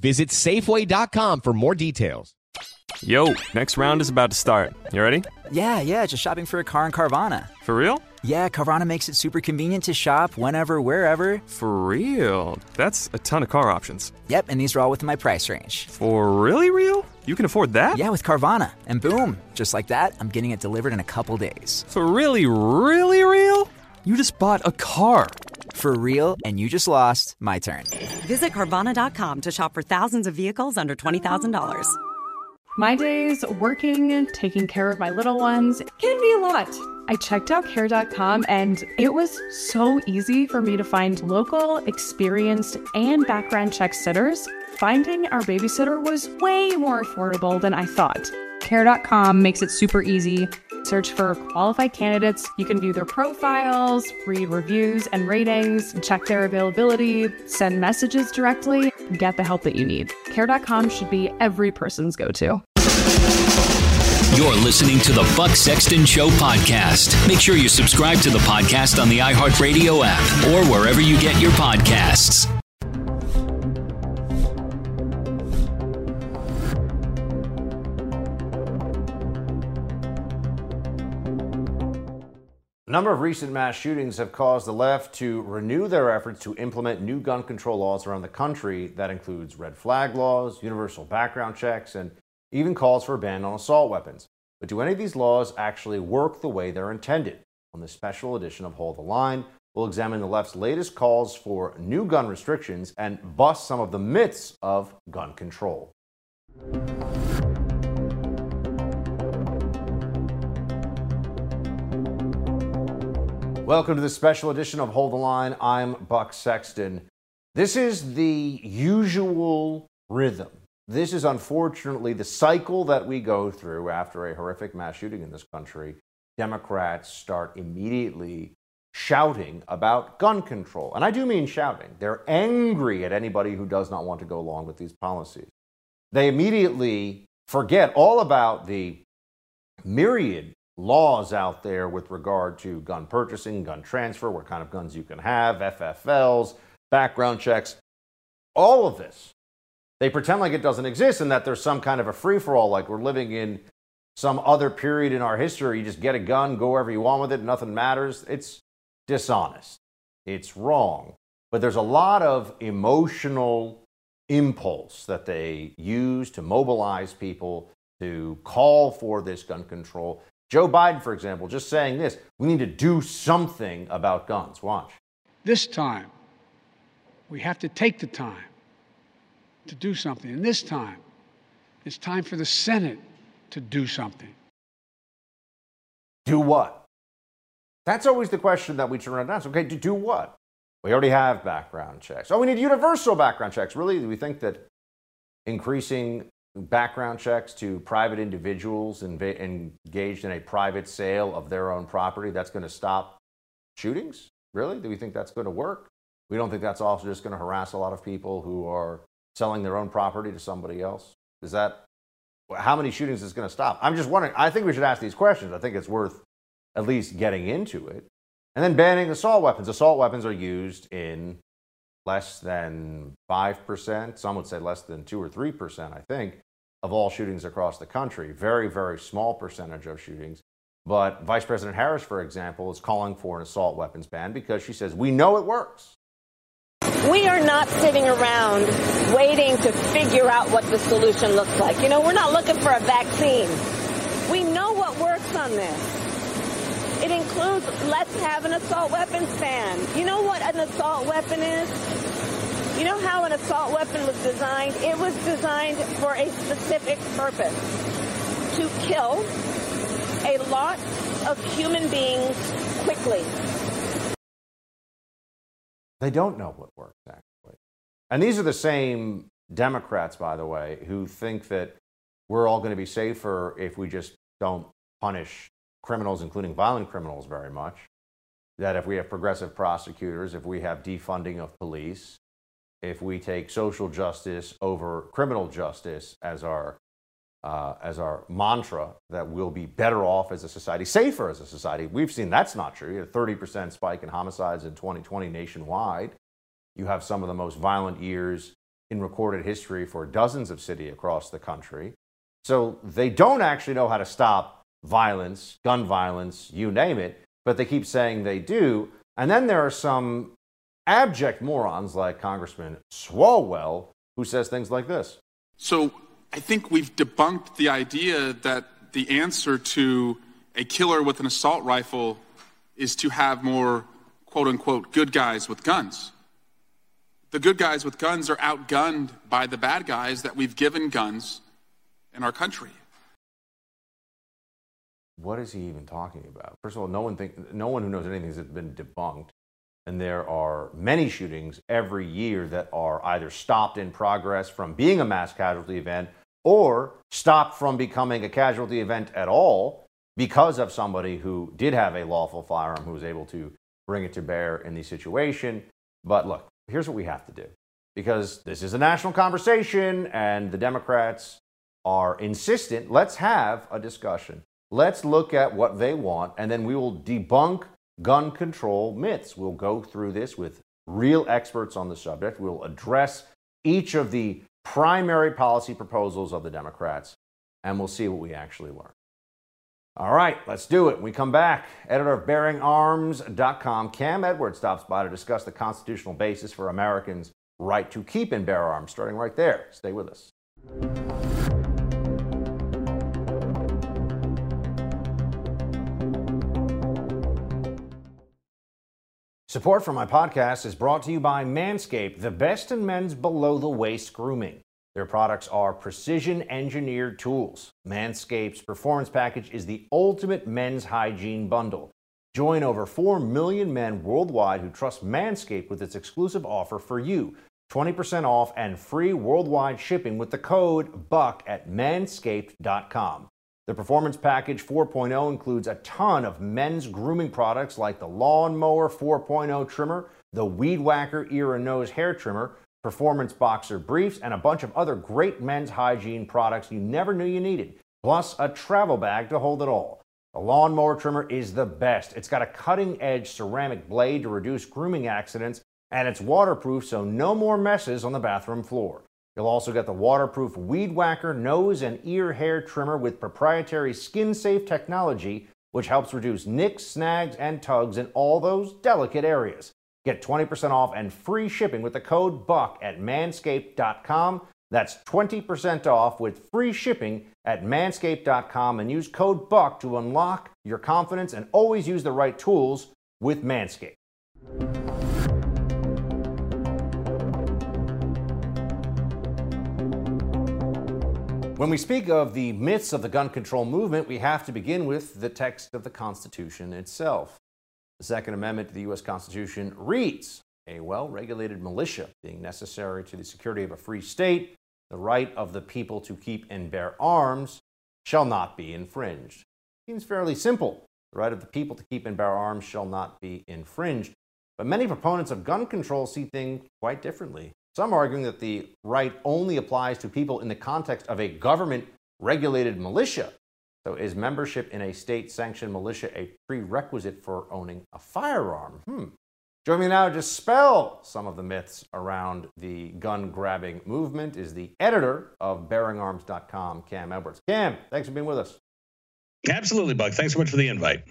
Visit Safeway.com for more details. Yo, next round is about to start. You ready? Yeah, yeah, just shopping for a car in Carvana. For real? Yeah, Carvana makes it super convenient to shop whenever, wherever. For real? That's a ton of car options. Yep, and these are all within my price range. For really real? You can afford that? Yeah, with Carvana. And boom, just like that, I'm getting it delivered in a couple days. For really, really real? You just bought a car. For real, and you just lost my turn. Visit Carvana.com to shop for thousands of vehicles under $20,000. My days working, taking care of my little ones can be a lot. I checked out care.com and it was so easy for me to find local, experienced, and background check sitters. Finding our babysitter was way more affordable than I thought. Care.com makes it super easy. Search for qualified candidates. You can view their profiles, read reviews and ratings, check their availability, send messages directly, get the help that you need. Care.com should be every person's go to. You're listening to the Buck Sexton Show podcast. Make sure you subscribe to the podcast on the iHeartRadio app or wherever you get your podcasts. A number of recent mass shootings have caused the left to renew their efforts to implement new gun control laws around the country. That includes red flag laws, universal background checks, and even calls for a ban on assault weapons. But do any of these laws actually work the way they're intended? On this special edition of Hold the Line, we'll examine the left's latest calls for new gun restrictions and bust some of the myths of gun control. Welcome to this special edition of Hold the Line. I'm Buck Sexton. This is the usual rhythm. This is unfortunately the cycle that we go through after a horrific mass shooting in this country. Democrats start immediately shouting about gun control. And I do mean shouting. They're angry at anybody who does not want to go along with these policies. They immediately forget all about the myriad laws out there with regard to gun purchasing, gun transfer, what kind of guns you can have, FFLs, background checks, all of this. They pretend like it doesn't exist and that there's some kind of a free for all, like we're living in some other period in our history. You just get a gun, go wherever you want with it, nothing matters. It's dishonest. It's wrong. But there's a lot of emotional impulse that they use to mobilize people to call for this gun control. Joe Biden, for example, just saying this we need to do something about guns. Watch. This time, we have to take the time to do something. And this time, it's time for the Senate to do something. Do what? That's always the question that we turn around and ask. Okay, to do what? We already have background checks. Oh, we need universal background checks. Really? Do we think that increasing background checks to private individuals inv- engaged in a private sale of their own property, that's going to stop shootings? Really? Do we think that's going to work? We don't think that's also just going to harass a lot of people who are selling their own property to somebody else? Is that how many shootings is going to stop? I'm just wondering. I think we should ask these questions. I think it's worth at least getting into it. And then banning assault weapons. Assault weapons are used in less than 5%, some would say less than 2 or 3%, I think, of all shootings across the country. Very, very small percentage of shootings. But Vice President Harris, for example, is calling for an assault weapons ban because she says, we know it works. We are not sitting around waiting to figure out what the solution looks like. You know, we're not looking for a vaccine. We know what works on this. It includes let's have an assault weapons ban. You know what an assault weapon is? You know how an assault weapon was designed? It was designed for a specific purpose to kill a lot of human beings quickly. They don't know what works, actually. And these are the same Democrats, by the way, who think that we're all going to be safer if we just don't punish criminals, including violent criminals, very much. That if we have progressive prosecutors, if we have defunding of police, if we take social justice over criminal justice as our uh, as our mantra that we'll be better off as a society, safer as a society. We've seen that's not true. You had a 30% spike in homicides in 2020 nationwide. You have some of the most violent years in recorded history for dozens of cities across the country. So they don't actually know how to stop violence, gun violence, you name it, but they keep saying they do. And then there are some abject morons like Congressman Swalwell who says things like this. So I think we've debunked the idea that the answer to a killer with an assault rifle is to have more quote unquote good guys with guns. The good guys with guns are outgunned by the bad guys that we've given guns in our country. What is he even talking about? First of all, no one think, no one who knows anything has been debunked. And there are many shootings every year that are either stopped in progress from being a mass casualty event or stopped from becoming a casualty event at all because of somebody who did have a lawful firearm who was able to bring it to bear in the situation. But look, here's what we have to do because this is a national conversation and the Democrats are insistent. Let's have a discussion. Let's look at what they want and then we will debunk gun control myths. We'll go through this with real experts on the subject. We'll address each of the primary policy proposals of the Democrats, and we'll see what we actually learn. All right, let's do it. We come back, editor of BearingArms.com, Cam Edwards stops by to discuss the constitutional basis for Americans' right to keep and bear arms, starting right there. Stay with us. Support for my podcast is brought to you by Manscaped, the best in men's below the waist grooming. Their products are precision engineered tools. Manscaped's performance package is the ultimate men's hygiene bundle. Join over 4 million men worldwide who trust Manscaped with its exclusive offer for you 20% off and free worldwide shipping with the code BUCK at manscaped.com. The Performance Package 4.0 includes a ton of men's grooming products like the Lawnmower 4.0 trimmer, the Weed Whacker ear and nose hair trimmer, Performance Boxer briefs, and a bunch of other great men's hygiene products you never knew you needed, plus a travel bag to hold it all. The lawnmower trimmer is the best. It's got a cutting edge ceramic blade to reduce grooming accidents, and it's waterproof so no more messes on the bathroom floor. You'll also get the waterproof Weed Whacker nose and ear hair trimmer with proprietary skin safe technology, which helps reduce nicks, snags, and tugs in all those delicate areas. Get 20% off and free shipping with the code BUCK at manscaped.com. That's 20% off with free shipping at manscaped.com and use code BUCK to unlock your confidence and always use the right tools with Manscaped. When we speak of the myths of the gun control movement, we have to begin with the text of the Constitution itself. The Second Amendment to the U.S. Constitution reads A well regulated militia being necessary to the security of a free state, the right of the people to keep and bear arms shall not be infringed. Seems fairly simple. The right of the people to keep and bear arms shall not be infringed. But many proponents of gun control see things quite differently. Some arguing that the right only applies to people in the context of a government regulated militia. So, is membership in a state sanctioned militia a prerequisite for owning a firearm? Hmm. Join me now to dispel some of the myths around the gun grabbing movement is the editor of bearingarms.com, Cam Edwards. Cam, thanks for being with us. Absolutely, Buck. Thanks so much for the invite.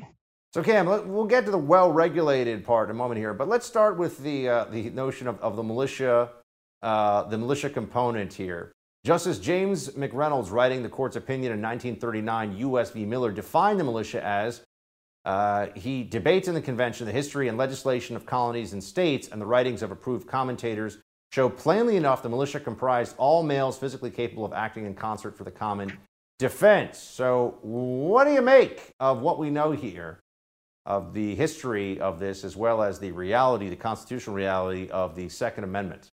So, Cam, we'll get to the well regulated part in a moment here, but let's start with the, uh, the notion of, of the militia, uh, the militia component here. Justice James McReynolds, writing the court's opinion in 1939, U.S. v. Miller, defined the militia as uh, he debates in the convention the history and legislation of colonies and states, and the writings of approved commentators show plainly enough the militia comprised all males physically capable of acting in concert for the common defense. So, what do you make of what we know here, of the history of this, as well as the reality, the constitutional reality of the Second Amendment?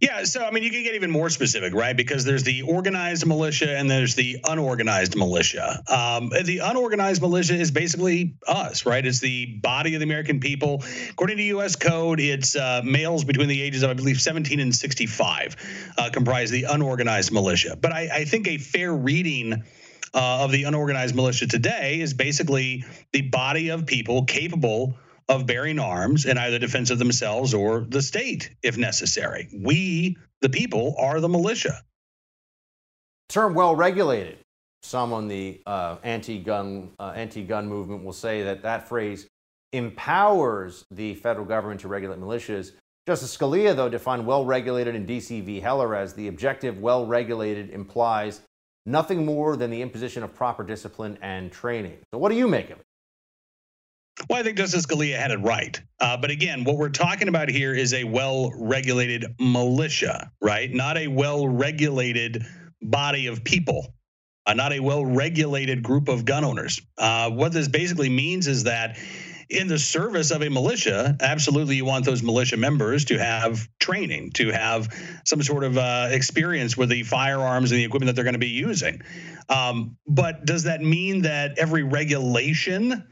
Yeah, so I mean, you can get even more specific, right? Because there's the organized militia and there's the unorganized militia. Um, the unorganized militia is basically us, right? It's the body of the American people. According to U.S. Code, it's uh, males between the ages of, I believe, 17 and 65 uh, comprise the unorganized militia. But I, I think a fair reading. Uh, of the unorganized militia today is basically the body of people capable of bearing arms in either defense of themselves or the state if necessary. We, the people, are the militia. Term well regulated. Some on the uh, anti-gun uh, anti-gun movement will say that that phrase empowers the federal government to regulate militias. Justice Scalia, though, defined well regulated in D.C. v. Heller as the objective well regulated implies nothing more than the imposition of proper discipline and training. So, what do you make of it? Well, I think Justice Scalia had it right. Uh, but again, what we're talking about here is a well regulated militia, right? Not a well regulated body of people, uh, not a well regulated group of gun owners. Uh, what this basically means is that in the service of a militia, absolutely you want those militia members to have training, to have some sort of uh, experience with the firearms and the equipment that they're going to be using. Um, but does that mean that every regulation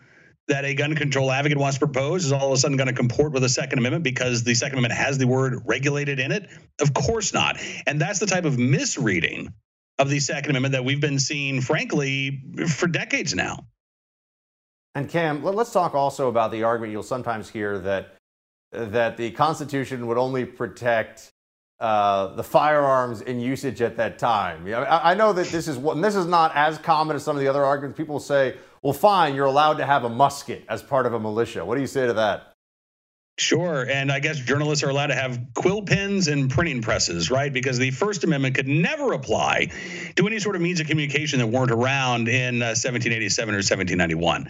that a gun control advocate wants to propose is all of a sudden going to comport with the Second Amendment because the Second Amendment has the word regulated in it? Of course not. And that's the type of misreading of the Second Amendment that we've been seeing, frankly, for decades now. And Cam, let's talk also about the argument you'll sometimes hear that that the Constitution would only protect uh, the firearms in usage at that time. I, know that this is what this is not as common as some of the other arguments. People say, well, fine, you're allowed to have a musket as part of a militia. What do you say to that? Sure. And I guess journalists are allowed to have quill pens and printing presses, right? Because the First Amendment could never apply to any sort of means of communication that weren't around in uh, 1787 or 1791.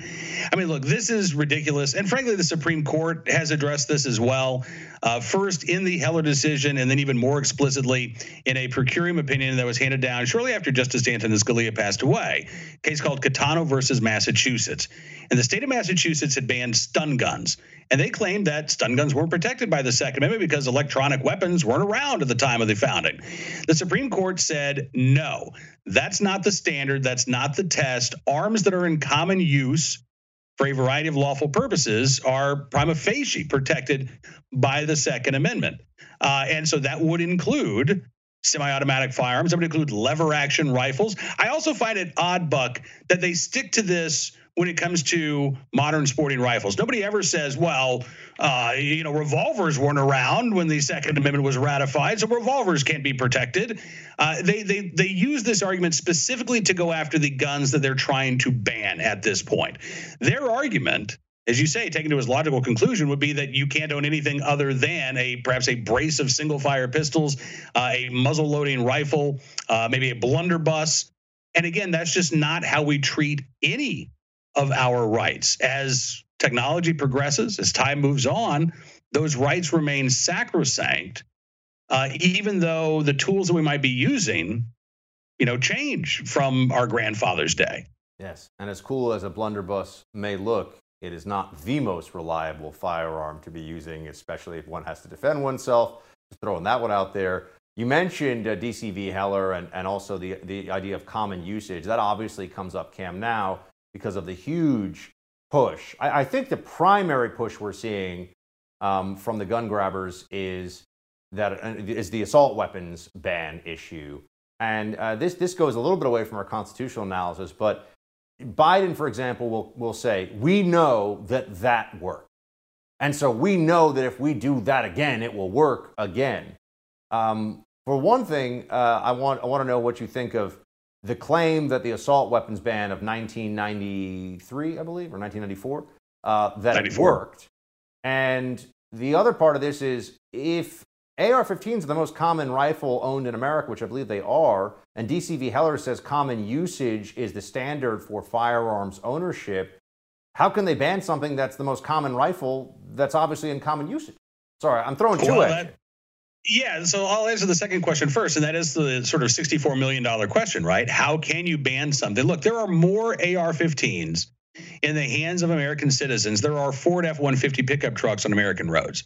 I mean, look, this is ridiculous. And frankly, the Supreme Court has addressed this as well. Uh, first in the Heller decision, and then even more explicitly in a per curiam opinion that was handed down shortly after Justice Antonin Scalia passed away. A case called Caetano versus Massachusetts. And the state of Massachusetts had banned stun guns. And they claimed that stun guns weren't protected by the Second Amendment because electronic weapons weren't around at the time of the founding. The Supreme Court said, no, that's not the standard. That's not the test. Arms that are in common use for a variety of lawful purposes are prima facie protected by the Second Amendment. Uh, and so that would include semi automatic firearms, that would include lever action rifles. I also find it odd, Buck, that they stick to this when it comes to modern sporting rifles. Nobody ever says, well, uh, you know, revolvers weren't around when the Second Amendment was ratified, so revolvers can't be protected. Uh, they, they, they use this argument specifically to go after the guns that they're trying to ban at this point. Their argument as you say, taken to its logical conclusion, would be that you can't own anything other than a perhaps a brace of single fire pistols, uh, a muzzle loading rifle, uh, maybe a blunderbuss. And again, that's just not how we treat any of our rights. As technology progresses, as time moves on, those rights remain sacrosanct, uh, even though the tools that we might be using, you know, change from our grandfather's day. Yes, and as cool as a blunderbuss may look, it is not the most reliable firearm to be using, especially if one has to defend oneself. Just throwing that one out there. You mentioned uh, D.C. v. Heller and, and also the, the idea of common usage. That obviously comes up, Cam, now because of the huge push. I, I think the primary push we're seeing um, from the gun grabbers is that uh, is the assault weapons ban issue. And uh, this, this goes a little bit away from our constitutional analysis, but Biden, for example, will, will say, We know that that worked. And so we know that if we do that again, it will work again. Um, for one thing, uh, I, want, I want to know what you think of the claim that the assault weapons ban of 1993, I believe, or 1994, uh, that 94. it worked. And the other part of this is if AR 15s are the most common rifle owned in America, which I believe they are, and D.C. v. Heller says common usage is the standard for firearms ownership, how can they ban something that's the most common rifle that's obviously in common usage? Sorry, I'm throwing two well, at you. Yeah, so I'll answer the second question first, and that is the sort of $64 million question, right? How can you ban something? Look, there are more AR 15s in the hands of American citizens. There are Ford F 150 pickup trucks on American roads,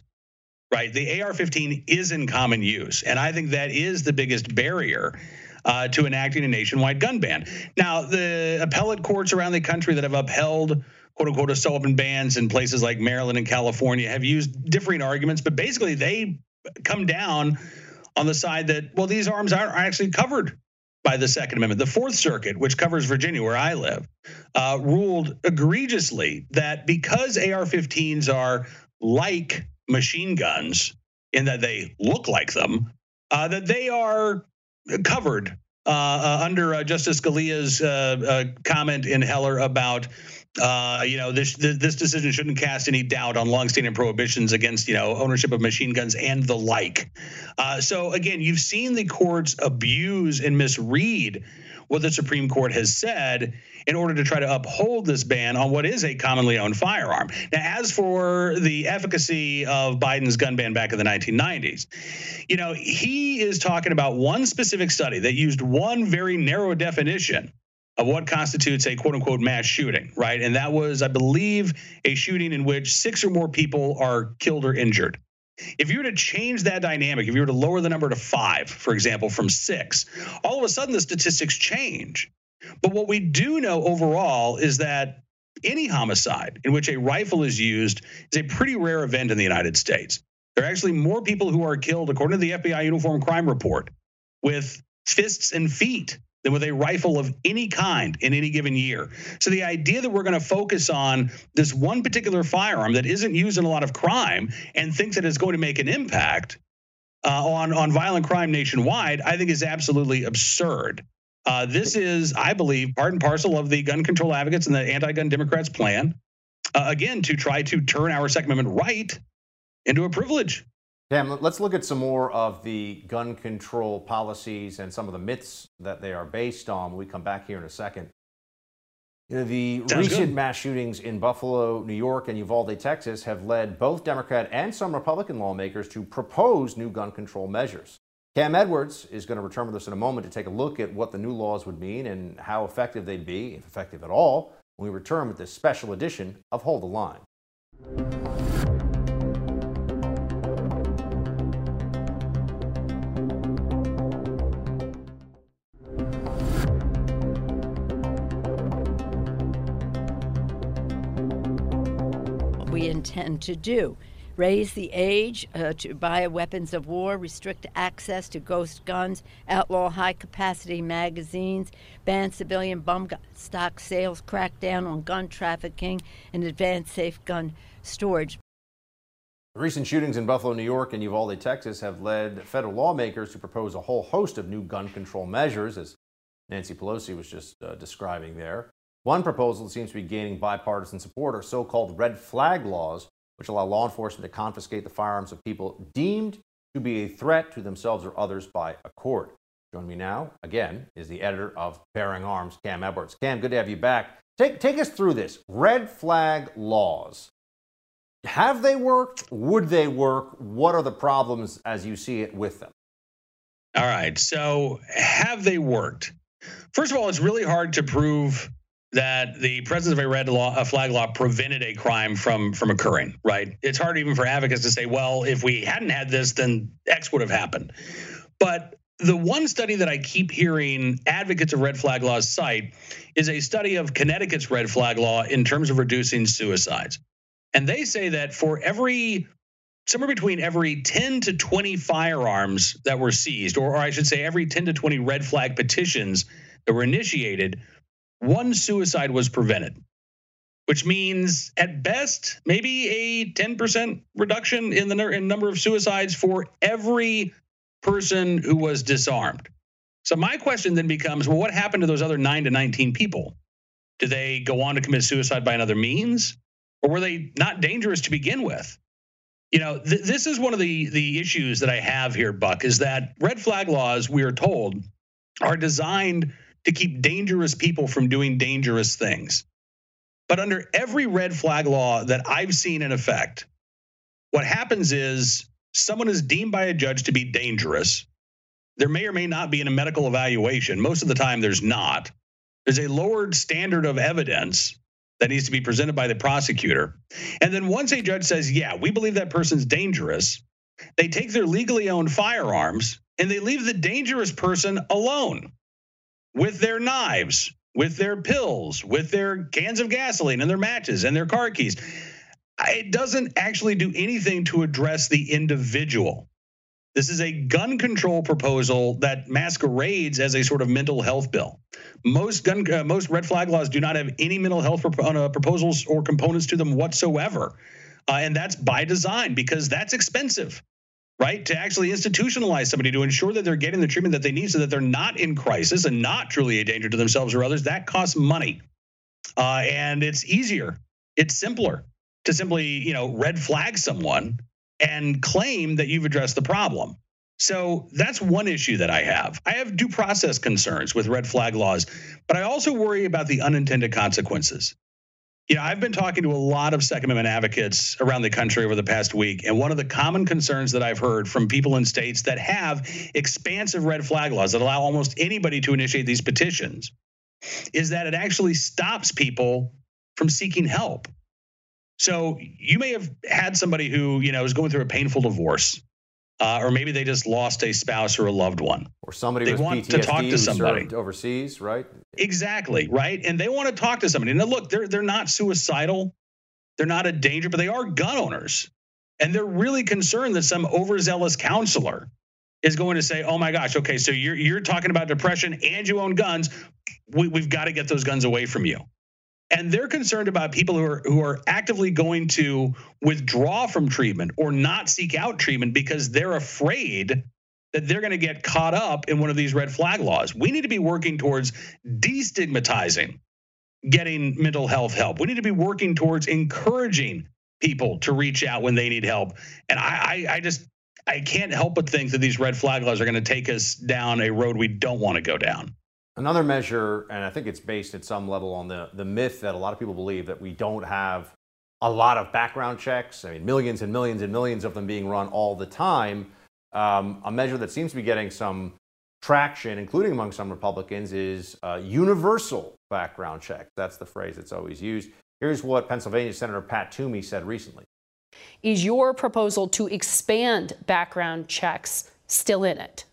right? The AR 15 is in common use. And I think that is the biggest barrier. Uh, to enacting a nationwide gun ban. Now, the appellate courts around the country that have upheld quote unquote assault weapon bans in places like Maryland and California have used differing arguments, but basically they come down on the side that, well, these arms aren't actually covered by the Second Amendment. The Fourth Circuit, which covers Virginia, where I live, uh, ruled egregiously that because AR 15s are like machine guns in that they look like them, uh, that they are covered uh, uh under uh, Justice Scalia's uh, comment in Heller about uh, you know, this this decision shouldn't cast any doubt on longstanding prohibitions against you know ownership of machine guns and the like. Uh, so again, you've seen the courts abuse and misread what the Supreme Court has said in order to try to uphold this ban on what is a commonly owned firearm. Now, as for the efficacy of Biden's gun ban back in the 1990s, you know, he is talking about one specific study that used one very narrow definition of what constitutes a quote unquote mass shooting, right? And that was, I believe, a shooting in which six or more people are killed or injured. If you were to change that dynamic, if you were to lower the number to five, for example, from six, all of a sudden the statistics change. But what we do know overall is that any homicide in which a rifle is used is a pretty rare event in the United States. There are actually more people who are killed, according to the FBI Uniform Crime Report, with fists and feet than with a rifle of any kind in any given year. So the idea that we're going to focus on this one particular firearm that isn't used in a lot of crime and think that it's going to make an impact uh, on on violent crime nationwide, I think is absolutely absurd. Uh, this is, I believe, part and parcel of the gun control advocates and the anti-gun Democrats' plan, uh, again, to try to turn our Second Amendment right into a privilege. Cam, let's look at some more of the gun control policies and some of the myths that they are based on when we come back here in a second. You know, the Sounds recent good. mass shootings in Buffalo, New York, and Uvalde, Texas have led both Democrat and some Republican lawmakers to propose new gun control measures. Cam Edwards is going to return with us in a moment to take a look at what the new laws would mean and how effective they'd be, if effective at all, when we return with this special edition of Hold the Line. Intend to do raise the age uh, to buy weapons of war, restrict access to ghost guns, outlaw high capacity magazines, ban civilian bump stock sales, crack down on gun trafficking, and advance safe gun storage. Recent shootings in Buffalo, New York, and Uvalde, Texas have led federal lawmakers to propose a whole host of new gun control measures, as Nancy Pelosi was just uh, describing there. One proposal that seems to be gaining bipartisan support are so called red flag laws, which allow law enforcement to confiscate the firearms of people deemed to be a threat to themselves or others by a court. Join me now, again, is the editor of Bearing Arms, Cam Edwards. Cam, good to have you back. Take, take us through this. Red flag laws. Have they worked? Would they work? What are the problems as you see it with them? All right. So, have they worked? First of all, it's really hard to prove that the presence of a red law, a flag law prevented a crime from from occurring, right? It's hard even for advocates to say, well, if we hadn't had this, then X would have happened. But the one study that I keep hearing advocates of red flag laws cite is a study of Connecticut's red flag law in terms of reducing suicides. And they say that for every somewhere between every 10 to 20 firearms that were seized, or, or I should say, every 10 to 20 red flag petitions that were initiated, one suicide was prevented, which means at best maybe a 10% reduction in the in number of suicides for every person who was disarmed. So my question then becomes, well, what happened to those other 9 to 19 people? Did they go on to commit suicide by another means? Or were they not dangerous to begin with? You know, th- this is one of the the issues that I have here, Buck, is that red flag laws, we are told, are designed to keep dangerous people from doing dangerous things. But under every red flag law that I've seen in effect, what happens is someone is deemed by a judge to be dangerous. There may or may not be in a medical evaluation. Most of the time, there's not. There's a lowered standard of evidence that needs to be presented by the prosecutor. And then once a judge says, yeah, we believe that person's dangerous, they take their legally owned firearms and they leave the dangerous person alone with their knives, with their pills, with their cans of gasoline and their matches and their car keys. It doesn't actually do anything to address the individual. This is a gun control proposal that masquerades as a sort of mental health bill. Most gun, uh, most red flag laws do not have any mental health uh, proposals or components to them whatsoever, uh, and that's by design because that's expensive, right? To actually institutionalize somebody to ensure that they're getting the treatment that they need, so that they're not in crisis and not truly a danger to themselves or others, that costs money, uh, and it's easier, it's simpler to simply, you know, red flag someone and claim that you've addressed the problem. So that's one issue that I have. I have due process concerns with red flag laws, but I also worry about the unintended consequences. Know, I've been talking to a lot of Second Amendment advocates around the country over the past week, and one of the common concerns that I've heard from people in states that have expansive red flag laws that allow almost anybody to initiate these petitions is that it actually stops people from seeking help. So you may have had somebody who, you know, is going through a painful divorce. Uh, or maybe they just lost a spouse or a loved one. Or somebody they want PTSD to talk to somebody overseas, right? Exactly, right. And they want to talk to somebody. Now, look, they're they're not suicidal, they're not a danger, but they are gun owners, and they're really concerned that some overzealous counselor is going to say, "Oh my gosh, okay, so you're you're talking about depression and you own guns. We, we've got to get those guns away from you." And they're concerned about people who are who are actively going to withdraw from treatment or not seek out treatment because they're afraid that they're going to get caught up in one of these red flag laws. We need to be working towards destigmatizing getting mental health help. We need to be working towards encouraging people to reach out when they need help. And I, I, I just I can't help but think that these red flag laws are going to take us down a road we don't want to go down. Another measure, and I think it's based at some level on the, the myth that a lot of people believe that we don't have a lot of background checks. I mean, millions and millions and millions of them being run all the time. Um, a measure that seems to be getting some traction, including among some Republicans, is uh, universal background check. That's the phrase that's always used. Here's what Pennsylvania Senator Pat Toomey said recently. Is your proposal to expand background checks still in it?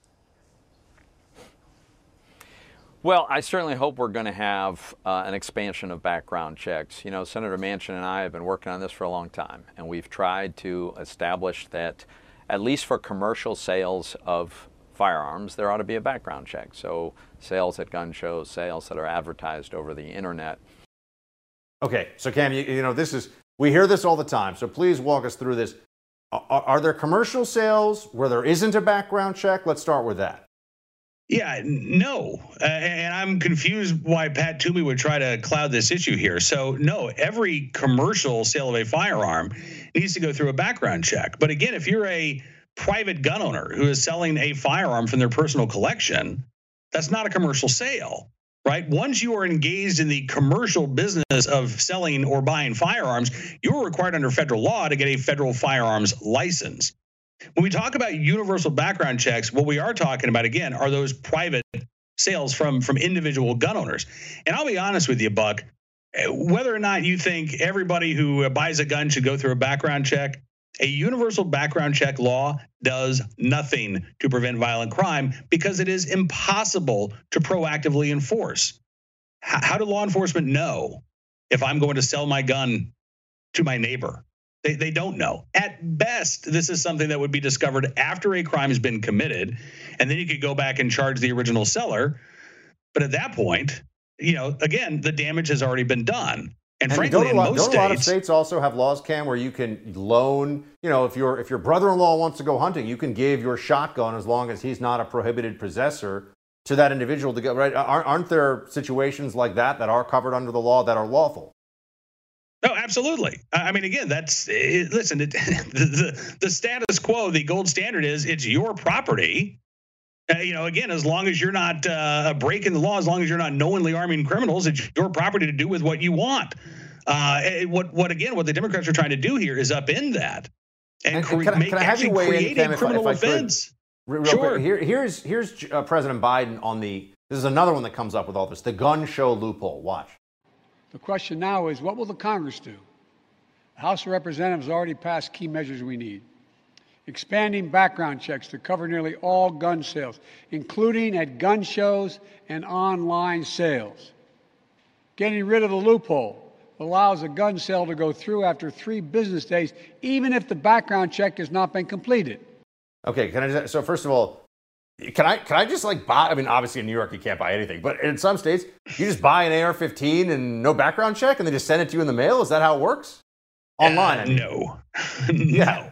Well, I certainly hope we're going to have uh, an expansion of background checks. You know, Senator Manchin and I have been working on this for a long time, and we've tried to establish that, at least for commercial sales of firearms, there ought to be a background check. So, sales at gun shows, sales that are advertised over the internet. Okay, so Cam, you, you know, this is, we hear this all the time, so please walk us through this. Are, are there commercial sales where there isn't a background check? Let's start with that. Yeah, no. Uh, and I'm confused why Pat Toomey would try to cloud this issue here. So, no, every commercial sale of a firearm needs to go through a background check. But again, if you're a private gun owner who is selling a firearm from their personal collection, that's not a commercial sale, right? Once you are engaged in the commercial business of selling or buying firearms, you're required under federal law to get a federal firearms license. When we talk about universal background checks, what we are talking about again are those private sales from from individual gun owners. And I'll be honest with you, Buck, eh, whether or not you think everybody who buys a gun should go through a background check, a universal background check law does nothing to prevent violent crime because it is impossible to proactively enforce. How do law enforcement know if I'm going to sell my gun to my neighbor? They, they don't know. At best, this is something that would be discovered after a crime has been committed, and then you could go back and charge the original seller. But at that point, you know, again, the damage has already been done. And, And frankly, in lot, most don't a lot of states, states also have laws, Cam, where you can loan. You know, if your if your brother-in-law wants to go hunting, you can give your shotgun as long as he's not a prohibited possessor to that individual to go. Right? Aren't, aren't there situations like that that are covered under the law that are lawful? No, absolutely. I mean, again, that's it, listen. It, the, the status quo, the gold standard is it's your property. Uh, you know, again, as long as you're not uh, breaking the law, as long as you're not knowingly arming criminals, it's your property to do with what you want. Uh, what what again? What the Democrats are trying to do here is upend that and, And- cre- and can make I actually create a if I- criminal if I offense. Real Sure. quick, here, here's here's uh, President Biden on the. This is another one that comes up with all this. The gun show loophole. Watch. The question now is what will the Congress do? The House of Representatives already passed key measures we need. Expanding background checks to cover nearly all gun sales, including at gun shows and online sales. Getting rid of the loophole that allows a gun sale to go through after three business days, even if the background check has not been completed. Okay, can I just, so first of all, can I can I just like buy? I mean, obviously in New York you can't buy anything, but in some states you just buy an AR-15 and no background check, and they just send it to you in the mail. Is that how it works? Online? I Uh, mean. no, no,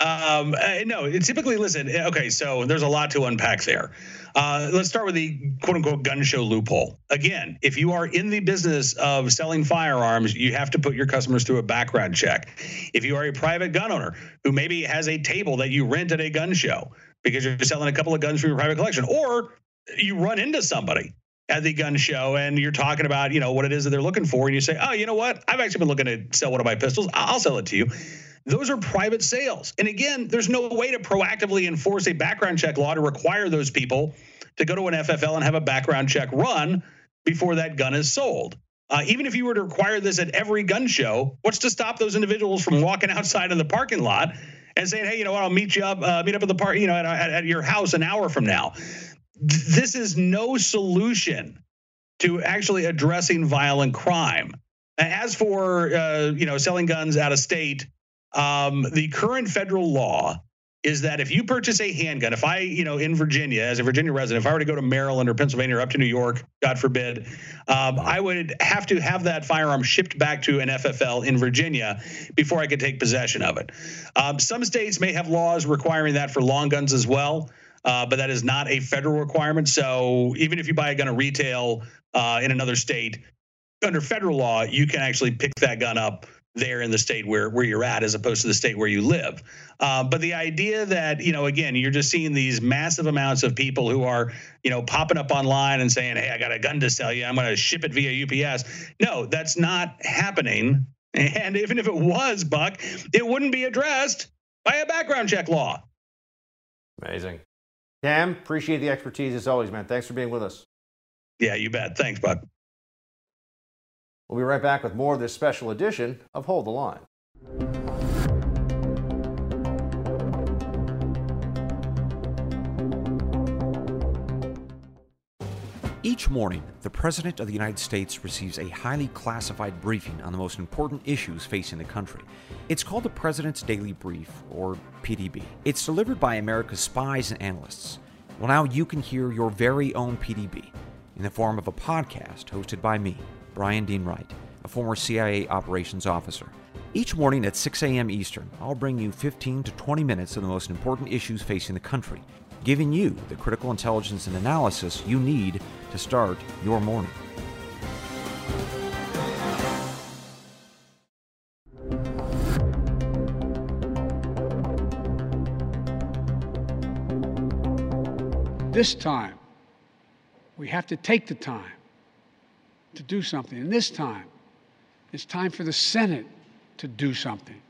um, uh, no. Typically listen. uh, Okay, so there's a lot to unpack there. Uh, let's start with the quote unquote gun show loophole. Again, if you are in the business of selling firearms, you have to put your customers through a background check. If you are a private gun owner who maybe has a table that you rent at a gun show because you're selling a couple of guns from your private collection, or you run into somebody at the gun show and you're talking about you know what it is that they're looking for and you say oh you know what? I've actually been looking to sell one of my pistols. I'll sell it to you. Those are private sales. And again there's no way to proactively enforce a background check law to require those people to go to an ffl and have a background check run before that gun is sold. Uh, even if you were to require this at every gun show what's to stop those individuals from walking outside in the parking lot and saying hey you know what i'll meet you up uh, meet up at the park you know at, at, at your house an hour from now this is no solution to actually addressing violent crime. As for uh, you know selling guns out of state, um, the current federal law is that if you purchase a handgun, if I you know in Virginia as a Virginia resident, if I were to go to Maryland or Pennsylvania or up to New York, God forbid, um, I would have to have that firearm shipped back to an FFL in Virginia before I could take possession of it. Um, some states may have laws requiring that for long guns as well uh, but that is not a federal requirement. So even if you buy a gun at retail uh, in another state, under federal law, you can actually pick that gun up there in the state where, where you're at as opposed to the state where you live. Uh, but the idea that, you know, again, you're just seeing these massive amounts of people who are, you know, popping up online and saying, hey, I got a gun to sell you. I'm going to ship it via UPS. No, that's not happening. And even if it was, Buck, it wouldn't be addressed by a background check law. Amazing. Cam, appreciate the expertise as always, man. Thanks for being with us. Yeah, you bet. Thanks, Buck. We'll be right back with more of this special edition of Hold the Line. Each morning, the President of the United States receives a highly classified briefing on the most important issues facing the country. It's called the President's Daily Brief, or PDB. It's delivered by America's spies and analysts. Well, now you can hear your very own PDB in the form of a podcast hosted by me, Brian Dean Wright, a former CIA operations officer. Each morning at 6 a.m. Eastern, I'll bring you 15 to 20 minutes of the most important issues facing the country, giving you the critical intelligence and analysis you need to start your morning. This time, we have to take the time to do something. And this time, it's time for the Senate to do something.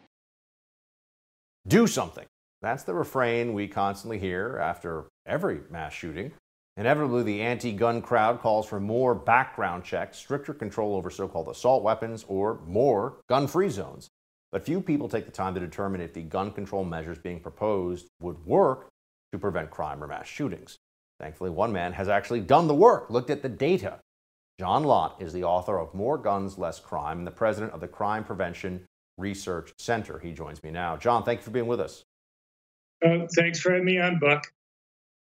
Do something. That's the refrain we constantly hear after every mass shooting. Inevitably, the anti gun crowd calls for more background checks, stricter control over so called assault weapons, or more gun free zones. But few people take the time to determine if the gun control measures being proposed would work to prevent crime or mass shootings. Thankfully, one man has actually done the work, looked at the data. John Lott is the author of More Guns, Less Crime and the president of the Crime Prevention Research Center. He joins me now. John, thank you for being with us. Uh, thanks for having me on, Buck.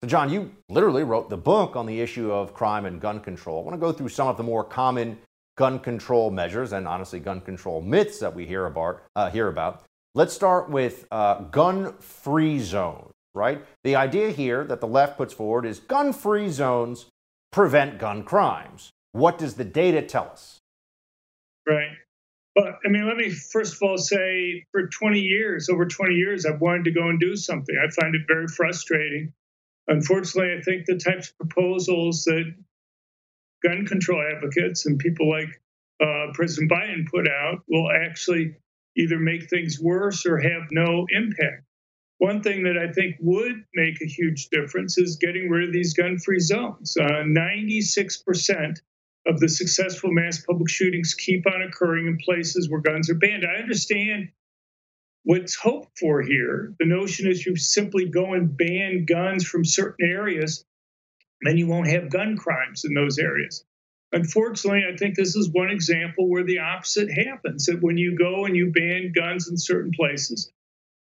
So, John, you literally wrote the book on the issue of crime and gun control. I want to go through some of the more common gun control measures and honestly gun control myths that we hear about. Uh, hear about. Let's start with uh, gun-free zones. Right. The idea here that the left puts forward is gun-free zones prevent gun crimes. What does the data tell us? Right. But I mean, let me first of all say for 20 years, over 20 years, I've wanted to go and do something. I find it very frustrating. Unfortunately, I think the types of proposals that gun control advocates and people like uh, President Biden put out will actually either make things worse or have no impact. One thing that I think would make a huge difference is getting rid of these gun free zones. Uh, 96% of the successful mass public shootings keep on occurring in places where guns are banned. I understand what's hoped for here. The notion is you simply go and ban guns from certain areas, then you won't have gun crimes in those areas. Unfortunately, I think this is one example where the opposite happens that when you go and you ban guns in certain places,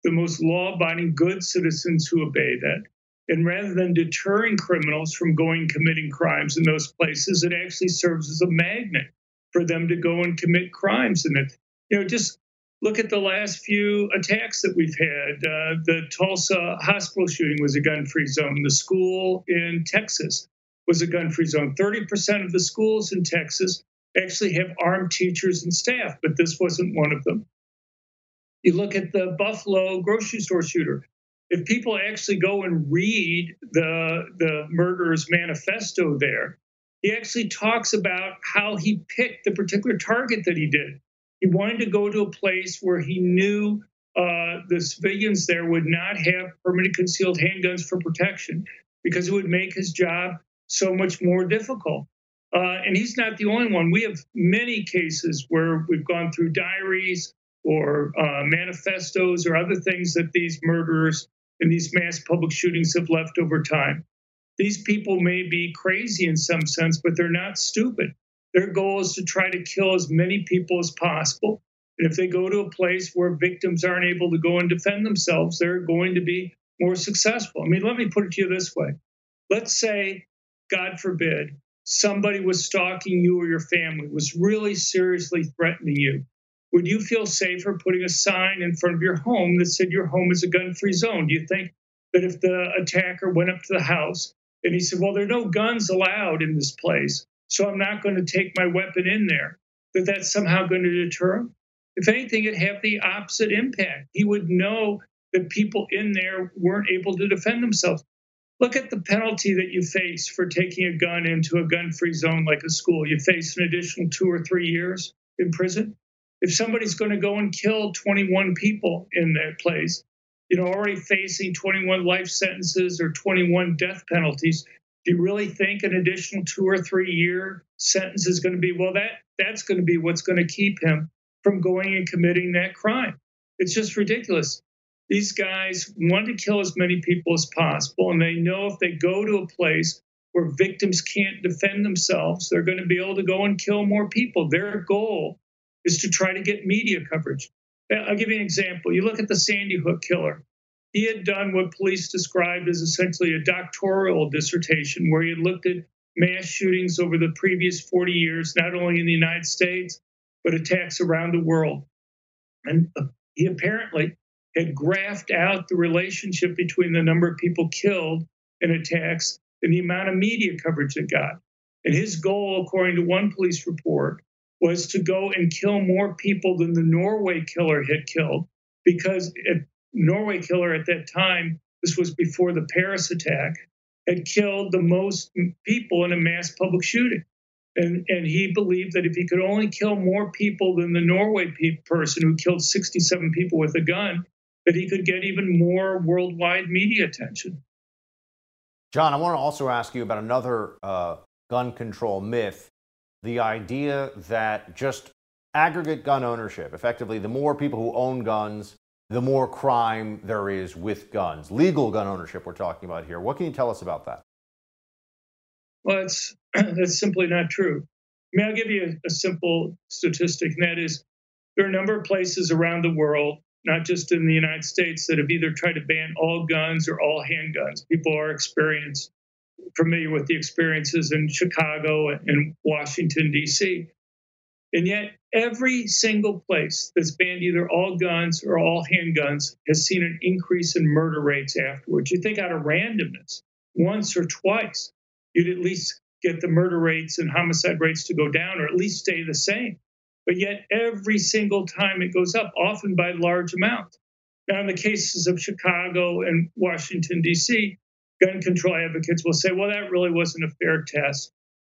the most law abiding good citizens who obey that and rather than deterring criminals from going committing crimes in those places, it actually serves as a magnet for them to go and commit crimes And it. You know, just look at the last few attacks that we've had. Uh, the Tulsa hospital shooting was a gun free zone. The school in Texas was a gun free zone. 30% of the schools in Texas actually have armed teachers and staff, but this wasn't one of them. You look at the Buffalo grocery store shooter if people actually go and read the the murderer's manifesto there, he actually talks about how he picked the particular target that he did. He wanted to go to a place where he knew uh, the civilians there would not have permanent concealed handguns for protection because it would make his job so much more difficult. Uh, and he's not the only one. We have many cases where we've gone through diaries or uh, manifestos or other things that these murderers and these mass public shootings have left over time. These people may be crazy in some sense, but they're not stupid. Their goal is to try to kill as many people as possible. And if they go to a place where victims aren't able to go and defend themselves, they're going to be more successful. I mean, let me put it to you this way. Let's say, God forbid, somebody was stalking you or your family, was really seriously threatening you. Would you feel safer putting a sign in front of your home that said your home is a gun free zone? Do you think that if the attacker went up to the house and he said, Well, there are no guns allowed in this place, so I'm not going to take my weapon in there, that that's somehow going to deter him? If anything, it'd have the opposite impact. He would know that people in there weren't able to defend themselves. Look at the penalty that you face for taking a gun into a gun free zone like a school. You face an additional two or three years in prison if somebody's going to go and kill 21 people in that place, you know, already facing 21 life sentences or 21 death penalties, do you really think an additional two or three year sentence is going to be well? That that's going to be what's going to keep him from going and committing that crime. It's just ridiculous. These guys want to kill as many people as possible, and they know if they go to a place where victims can't defend themselves, they're going to be able to go and kill more people. Their goal is to try to get media coverage. I'll give you an example. You look at the Sandy Hook killer. He had done what police described as essentially a doctoral dissertation where he had looked at mass shootings over the previous 40 years, not only in the United States, but attacks around the world. And uh, he apparently had graphed out the relationship between the number of people killed in attacks and the amount of media coverage it got. And his goal, according to one police report, was to go and kill more people than the Norway killer had killed, because Norway killer at that time, this was before the Paris attack, had killed the most people in a mass public shooting. And, and he believed that if he could only kill more people than the Norway pe- person who killed 67 people with a gun, that he could get even more worldwide media attention. John, I want to also ask you about another uh, gun control myth the idea that just aggregate gun ownership, effectively, the more people who own guns, the more crime there is with guns. Legal gun ownership, we're talking about here. What can you tell us about that? Well, it's, that's simply not true. I mean, I'll give you a, a simple statistic, and that is there are a number of places around the world, not just in the United States, that have either tried to ban all guns or all handguns. People are experienced, familiar with the experiences in Chicago and Washington, D.C. And yet, every single place that's banned either all guns or all handguns has seen an increase in murder rates afterwards. You think out of randomness, once or twice, you'd at least get the murder rates and homicide rates to go down or at least stay the same. But yet, every single time it goes up, often by large amounts. Now, in the cases of Chicago and Washington, D.C., gun control advocates will say, well, that really wasn't a fair test.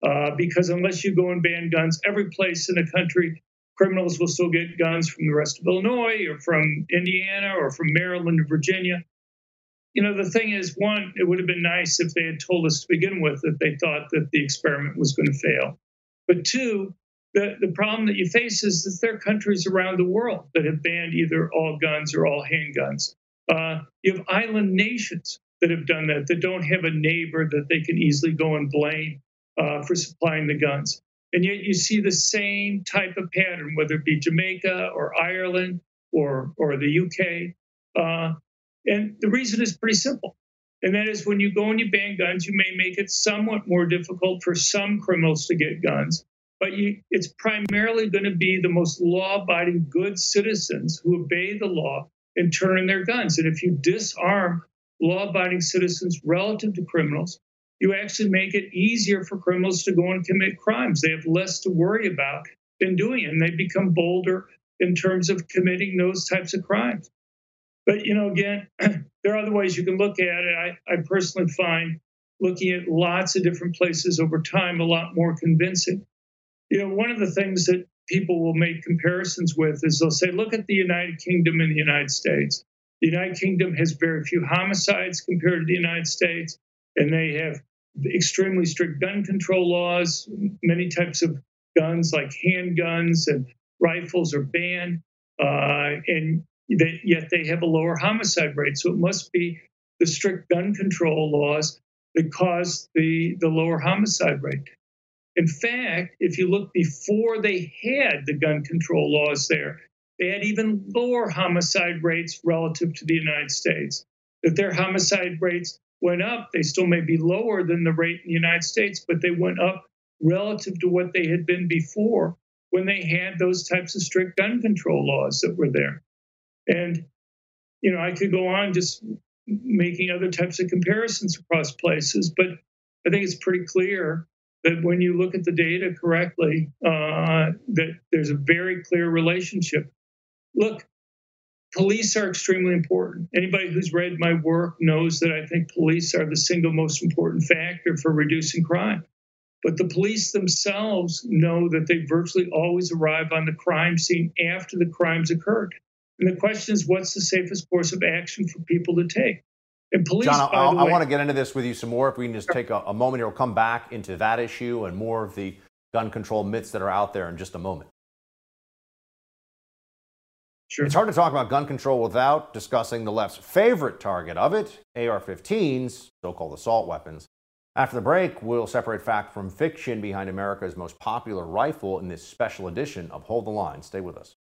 Uh, because unless you go and ban guns every place in the country, criminals will still get guns from the rest of Illinois or from Indiana or from Maryland or Virginia. You know, the thing is, one, it would have been nice if they had told us to begin with that they thought that the experiment was going to fail. But two, the, the problem that you face is that there are countries around the world that have banned either all guns or all handguns. Uh, you have island nations that have done that, that don't have a neighbor that they can easily go and blame uh, for supplying the guns. And yet you see the same type of pattern, whether it be Jamaica or Ireland or, or the UK. Uh, and the reason is pretty simple. And that is when you go and you ban guns, you may make it somewhat more difficult for some criminals to get guns. But you, it's primarily going to be the most law abiding good citizens who obey the law and turn in their guns. And if you disarm law abiding citizens relative to criminals, you actually make it easier for criminals to go and commit crimes. They have less to worry about in doing it, and they become bolder in terms of committing those types of crimes. But, you know, again, there are other ways you can look at it. I, I personally find looking at lots of different places over time a lot more convincing. You know, one of the things that people will make comparisons with is they'll say, look at the United Kingdom and the United States. The United Kingdom has very few homicides compared to the United States and they have extremely strict gun control laws. Many types of guns, like handguns and rifles, are banned, uh, and they, yet they have a lower homicide rate. So it must be the strict gun control laws that cause the, the lower homicide rate. In fact, if you look before they had the gun control laws there, they had even lower homicide rates relative to the United States. That their homicide rates went up. They still may be lower than the rate in the United States, but they went up relative to what they had been before when they had those types of strict gun control laws that were there. And, you know, I could go on just making other types of comparisons across places, but I think it's pretty clear that when you look at the data correctly, uh, that there's a very clear relationship. Look, police are extremely important. Anybody who's read my work knows that I think police are the single most important factor for reducing crime. But the police themselves know that they virtually always arrive on the crime scene after the crimes occurred. And the question is, what's the safest course of action for people to take? And police, John, I, way, I want to get into this with you some more. If we can just take a, a moment here, we'll come back into that issue and more of the gun control myths that are out there in just a moment. Sure. It's hard to talk about gun control without discussing the left's favorite target of it AR 15s, so called assault weapons. After the break, we'll separate fact from fiction behind America's most popular rifle in this special edition of Hold the Line. Stay with us.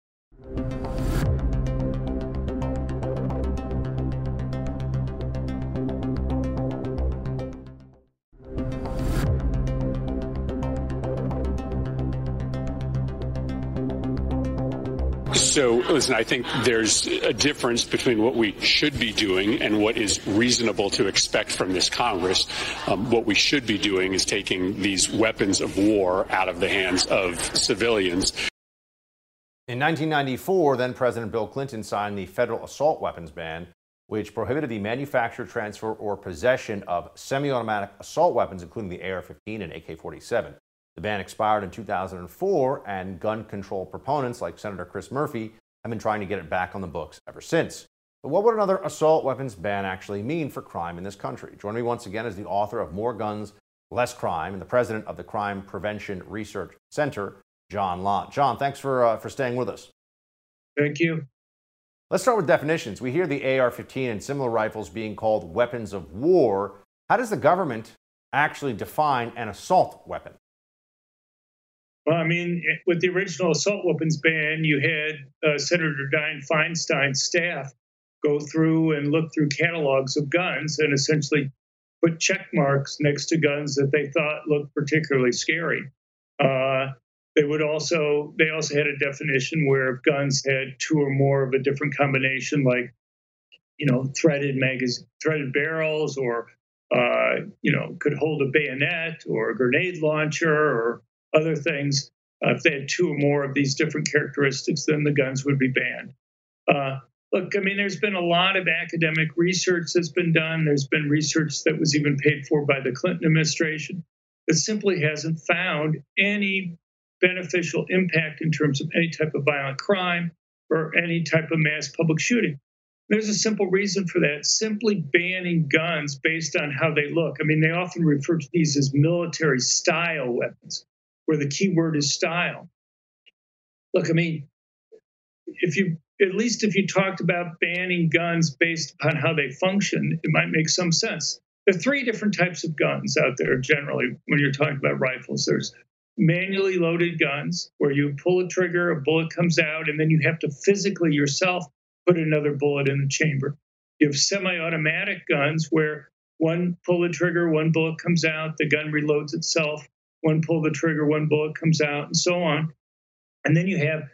So, listen, I think there's a difference between what we should be doing and what is reasonable to expect from this Congress. Um, what we should be doing is taking these weapons of war out of the hands of civilians. In 1994, then President Bill Clinton signed the federal assault weapons ban, which prohibited the manufacture, transfer, or possession of semi automatic assault weapons, including the AR 15 and AK 47. The ban expired in 2004, and gun control proponents like Senator Chris Murphy have been trying to get it back on the books ever since. But what would another assault weapons ban actually mean for crime in this country? Joining me once again is the author of More Guns, Less Crime and the president of the Crime Prevention Research Center, John Lott. John, thanks for, uh, for staying with us. Thank you. Let's start with definitions. We hear the AR 15 and similar rifles being called weapons of war. How does the government actually define an assault weapon? Well, I mean, with the original assault weapons ban, you had uh, Senator Dianne Feinstein's staff go through and look through catalogs of guns and essentially put check marks next to guns that they thought looked particularly scary. Uh, they would also they also had a definition where if guns had two or more of a different combination, like you know threaded magazine, threaded barrels, or uh, you know could hold a bayonet or a grenade launcher or other things. Uh, if they had two or more of these different characteristics, then the guns would be banned. Uh, look, I mean, there's been a lot of academic research that's been done. There's been research that was even paid for by the Clinton administration that simply hasn't found any beneficial impact in terms of any type of violent crime or any type of mass public shooting. There's a simple reason for that. Simply banning guns based on how they look. I mean, they often refer to these as military style weapons, where the key word is style. Look, I mean, if you at least if you talked about banning guns based upon how they function, it might make some sense. There are three different types of guns out there generally when you're talking about rifles. There's manually loaded guns where you pull a trigger, a bullet comes out, and then you have to physically yourself put another bullet in the chamber. You have semi automatic guns where one pull the trigger, one bullet comes out, the gun reloads itself, one pull the trigger, one bullet comes out, and so on. And then you have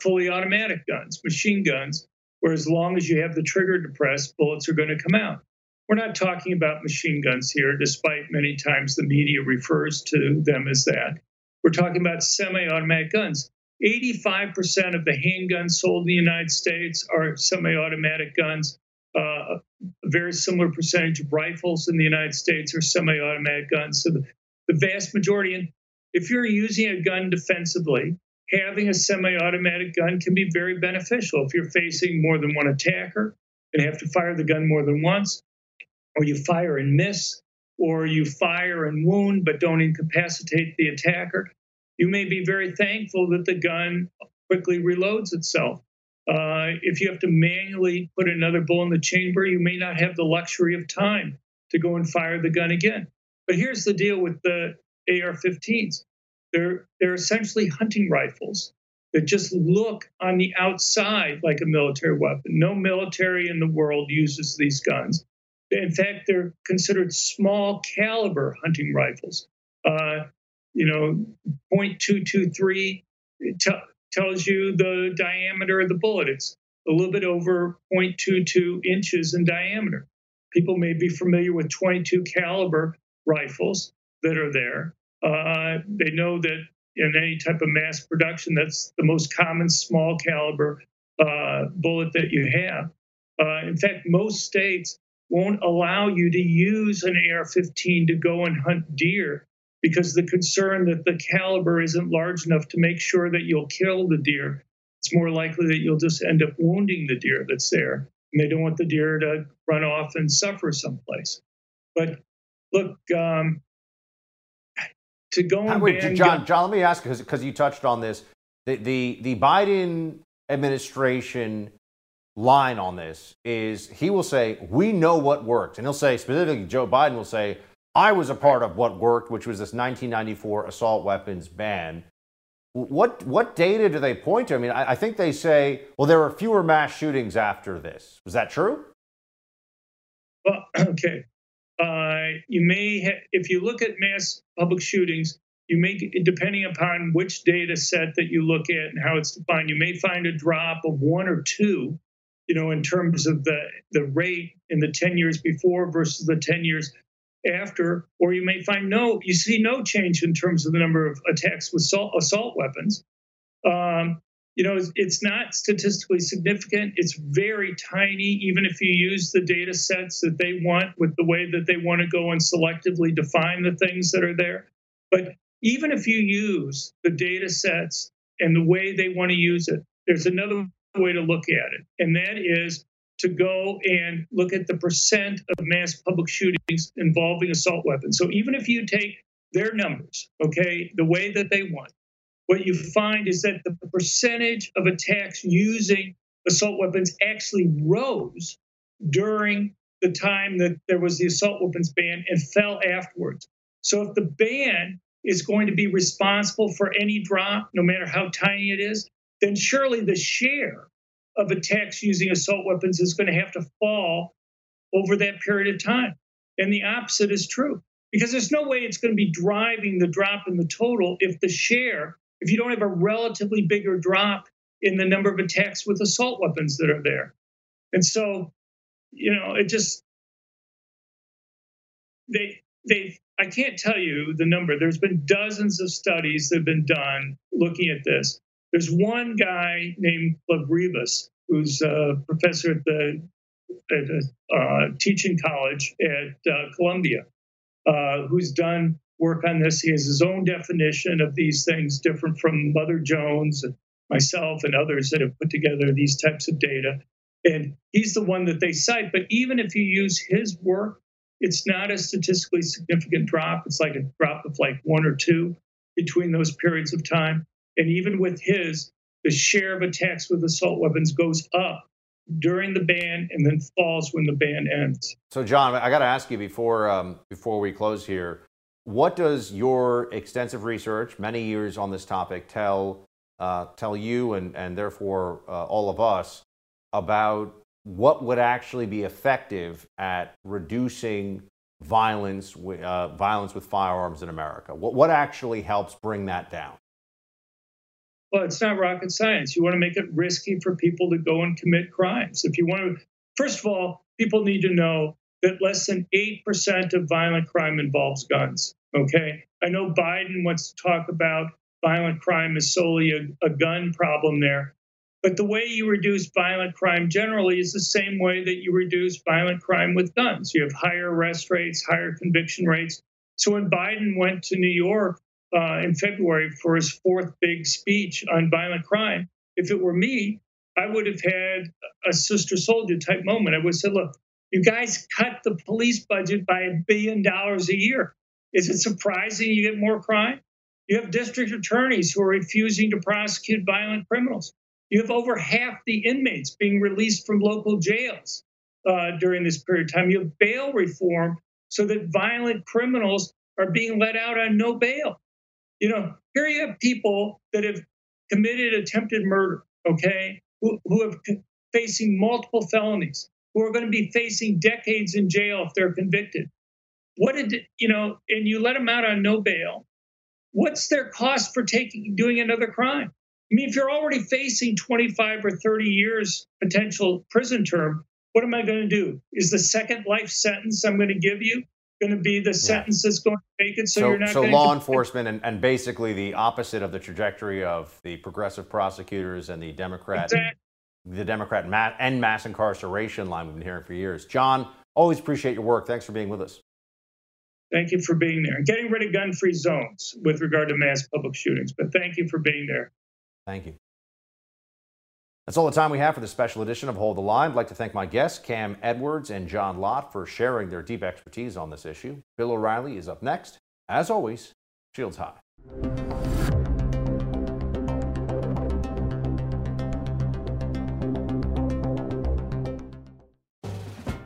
fully automatic guns, machine guns, where as long as you have the trigger depressed, bullets are going to come out. We're not talking about machine guns here, despite many times the media refers to them as that. We're talking about semi automatic guns. 85% of the handguns sold in the United States are semi automatic guns. Uh, a very similar percentage of rifles in the United States are semi automatic guns. So the, the vast majority, and if you're using a gun defensively, having a semi automatic gun can be very beneficial. If you're facing more than one attacker and have to fire the gun more than once, or you fire and miss, or you fire and wound but don't incapacitate the attacker, you may be very thankful that the gun quickly reloads itself. Uh, if you have to manually put another bullet in the chamber, you may not have the luxury of time to go and fire the gun again. But here's the deal with the AR 15s they're, they're essentially hunting rifles that just look on the outside like a military weapon. No military in the world uses these guns. In fact, they're considered small caliber hunting rifles. Uh, you know, 0.223 t- tells you the diameter of the bullet. It's a little bit over 0.22 inches in diameter. People may be familiar with 22 caliber rifles that are there. Uh, they know that in any type of mass production, that's the most common small caliber uh, bullet that you have. Uh, in fact, most states won't allow you to use an AR-15 to go and hunt deer because the concern that the caliber isn't large enough to make sure that you'll kill the deer. It's more likely that you'll just end up wounding the deer that's there. And they don't want the deer to run off and suffer someplace. But look, um, to go and Wait, John, John, let me ask because because you touched on this. The, the the Biden administration line on this is he will say we know what worked, and he'll say specifically Joe Biden will say I was a part of what worked, which was this 1994 assault weapons ban. What what data do they point to? I mean, I, I think they say well there were fewer mass shootings after this. Was that true? Well, okay. You may, ha- if you look at mass public shootings, you may, depending upon which data set that you look at and how it's defined, you may find a drop of one or two, you know, in terms of the the rate in the 10 years before versus the 10 years after, or you may find no, you see no change in terms of the number of attacks with assault, assault weapons. Um, you know, it's, not statistically significant. It's very tiny, even if you use the data sets that they want with the way that they want to go and selectively define the things that are there. But even if you use the data sets and the way they want to use it, there's another way to look at it, and that is to go and look at the percent of mass public shootings involving assault weapons. So even if you take their numbers, okay, the way that they want, what you find is that the percentage of attacks using assault weapons actually rose during the time that there was the assault weapons ban and fell afterwards. So if the ban is going to be responsible for any drop, no matter how tiny it is, then surely the share of attacks using assault weapons is going to have to fall over that period of time. And the opposite is true because there's no way it's going to be driving the drop in the total if the share, if you don't have a relatively bigger drop in the number of attacks with assault weapons that are there. And so, you know, it just, they, they, I can't tell you the number. There's been dozens of studies that have been done looking at this. There's one guy named Klarevas, who's a professor at the at a uh, teaching college at uh, Columbia, uh, who's done work on this. He has his own definition of these things, different from Mother Jones and myself and others that have put together these types of data. And he's the one that they cite. But even if you use his work, it's not a statistically significant drop. It's like a drop of like one or two between those periods of time. And even with his, the share of attacks with assault weapons goes up during the ban and then falls when the ban ends. So, John, I got to ask you before um, before we close here, what does your extensive research, many years on this topic, tell uh, tell you and and therefore uh, all of us about what would actually be effective at reducing violence uh, violence with firearms in America? What what actually helps bring that down? Well, it's not rocket science. You want to make it risky for people to go and commit crimes. If you want to, first of all, people need to know that less than 8% of violent crime involves guns. Okay. I know Biden wants to talk about violent crime as solely a, a gun problem there. But the way you reduce violent crime generally is the same way that you reduce violent crime with guns. You have higher arrest rates, higher conviction rates. So when Biden went to New York uh, in February for his fourth big speech on violent crime. If it were me, I would have had a Sister Souljah type moment. I would have said, look, you guys cut the police budget by a billion dollars a year. Is it surprising you get more crime? You have district attorneys who are refusing to prosecute violent criminals. You have over half the inmates being released from local jails uh, during this period of time. You have bail reform so that violent criminals are being let out on no bail. You know, here you have people that have committed attempted murder, okay, who, who have facing multiple felonies, who are going to be facing decades in jail if they're convicted. What did you know? And you let them out on no bail. What's their cost for taking doing another crime? I mean, if you're already facing 25 or 30 years potential prison term, what am I going to do? Is the second life sentence I'm going to give you going to be the sentence that's going to make it so, so you're not so law to enforcement and, and basically the opposite of the trajectory of the progressive prosecutors and the democrat exactly. The democrat ma- and mass incarceration line we've been hearing for years john always appreciate your work thanks for being with us thank you for being there getting rid of gun-free zones with regard to mass public shootings but thank you for being there thank you that's all the time we have for this special edition of Hold the Line. I'd like to thank my guests, Cam Edwards and John Lott, for sharing their deep expertise on this issue. Bill O'Reilly is up next. As always, shields high.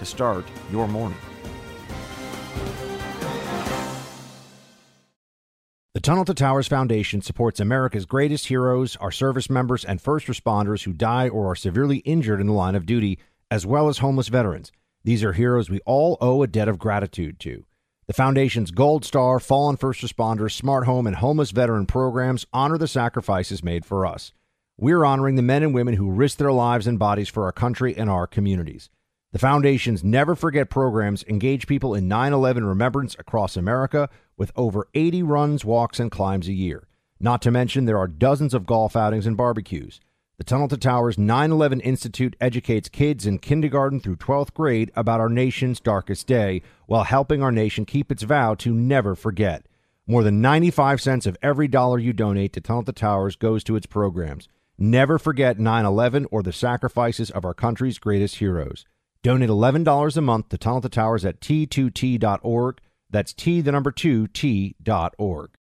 to start your morning. The Tunnel to Towers Foundation supports America's greatest heroes, our service members, and first responders who die or are severely injured in the line of duty, as well as homeless veterans. These are heroes we all owe a debt of gratitude to. The Foundation's Gold Star, Fallen First Responders, Smart Home, and Homeless Veteran programs honor the sacrifices made for us. We're honoring the men and women who risk their lives and bodies for our country and our communities. The Foundation's Never Forget programs engage people in 9 11 remembrance across America with over 80 runs, walks, and climbs a year. Not to mention, there are dozens of golf outings and barbecues. The Tunnel to Towers 9 11 Institute educates kids in kindergarten through 12th grade about our nation's darkest day while helping our nation keep its vow to never forget. More than 95 cents of every dollar you donate to Tunnel to Towers goes to its programs. Never forget 9 11 or the sacrifices of our country's greatest heroes. Donate $11 a month to Tunnel to Towers at t2t.org. That's T, the number 2, T.org.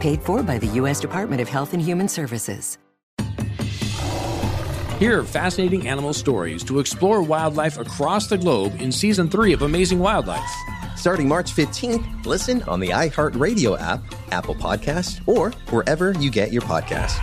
Paid for by the U.S. Department of Health and Human Services. Hear fascinating animal stories to explore wildlife across the globe in season three of Amazing Wildlife. Starting March 15th, listen on the iHeartRadio app, Apple Podcast, or wherever you get your podcasts.